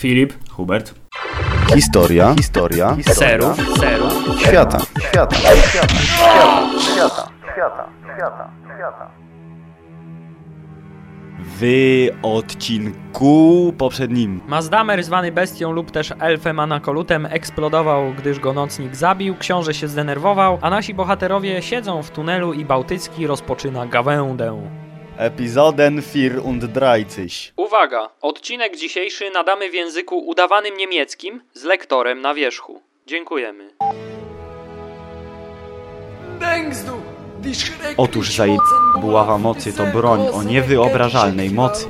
Filip, Hubert, Historia, historia, Serów, Serów, świata, świata, świata, świata, świata, świata, świata, świata. W odcinku poprzednim Mazdamer zwany bestią lub też elfem anakolutem eksplodował, gdyż go nocnik zabił, książę się zdenerwował, a nasi bohaterowie siedzą w tunelu i Bałtycki rozpoczyna gawędę. epizoden 34. Uwaga! Odcinek dzisiejszy nadamy w języku udawanym niemieckim z lektorem na wierzchu. Dziękujemy. Otóż zaje... buława mocy to broń o niewyobrażalnej mocy,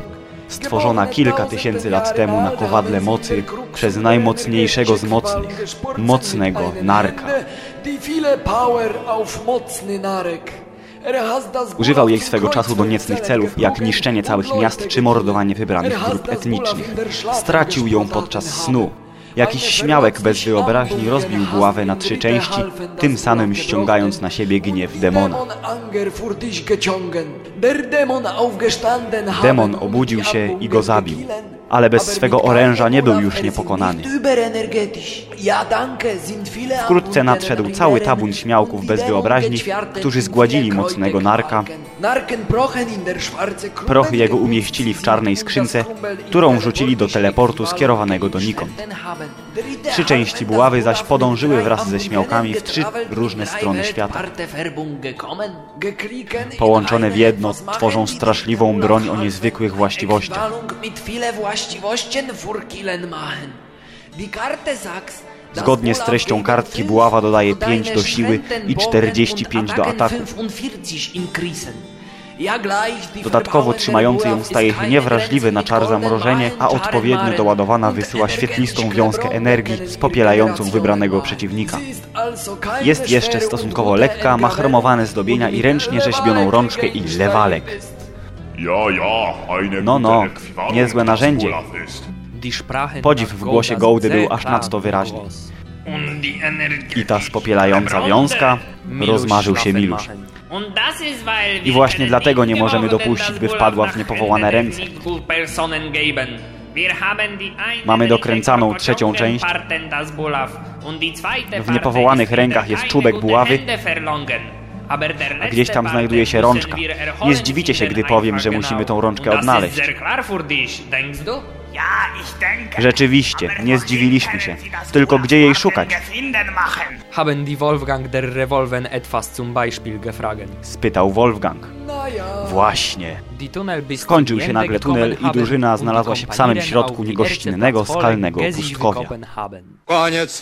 stworzona kilka tysięcy lat temu na kowadle mocy przez najmocniejszego z mocnych, mocnego narka. Używał jej swego czasu do niecnych celów, jak niszczenie całych miast czy mordowanie wybranych grup etnicznych. Stracił ją podczas snu. Jakiś śmiałek bez wyobraźni rozbił buławę na trzy części, tym samym ściągając na siebie gniew demona. Demon obudził się i go zabił, ale bez swego oręża nie był już niepokonany. Wkrótce nadszedł cały tabun śmiałków bez wyobraźni, którzy zgładzili mocnego narka. Prochy jego umieścili w czarnej skrzynce, którą wrzucili do teleportu skierowanego donikąd. Trzy części buławy zaś podążyły wraz ze śmiałkami w trzy różne strony świata. Połączone w jedno tworzą straszliwą broń o niezwykłych właściwościach. Zgodnie z treścią kartki buława dodaje 5 do siły i 45 do ataku. Dodatkowo trzymający ją staje się niewrażliwy na czar zamrożenie, a odpowiednio doładowana wysyła świetlistą wiązkę energii spopielającą wybranego przeciwnika. Jest jeszcze stosunkowo lekka, ma chromowane zdobienia i ręcznie rzeźbioną rączkę i lewalek. No, no, niezłe narzędzie. Podziw w głosie Gołdy był aż nadto wyraźny. I ta spopielająca wiązka rozmarzył się Miluś. I właśnie dlatego nie możemy dopuścić, by wpadła w niepowołane ręce. Mamy dokręcaną trzecią część. W niepowołanych rękach jest czubek buławy, A gdzieś tam znajduje się rączka. Nie zdziwicie się, gdy powiem, że musimy tą rączkę odnaleźć. Rzeczywiście, nie zdziwiliśmy się. Tylko gdzie jej szukać? Haben die Wolfgang der Revolven etwas zum Beispiel gefragen. Spytał Wolfgang. Właśnie. Skończył się nagle tunel i drużyna znalazła się w samym środku niegościnnego, skalnego pustkowia. Koniec.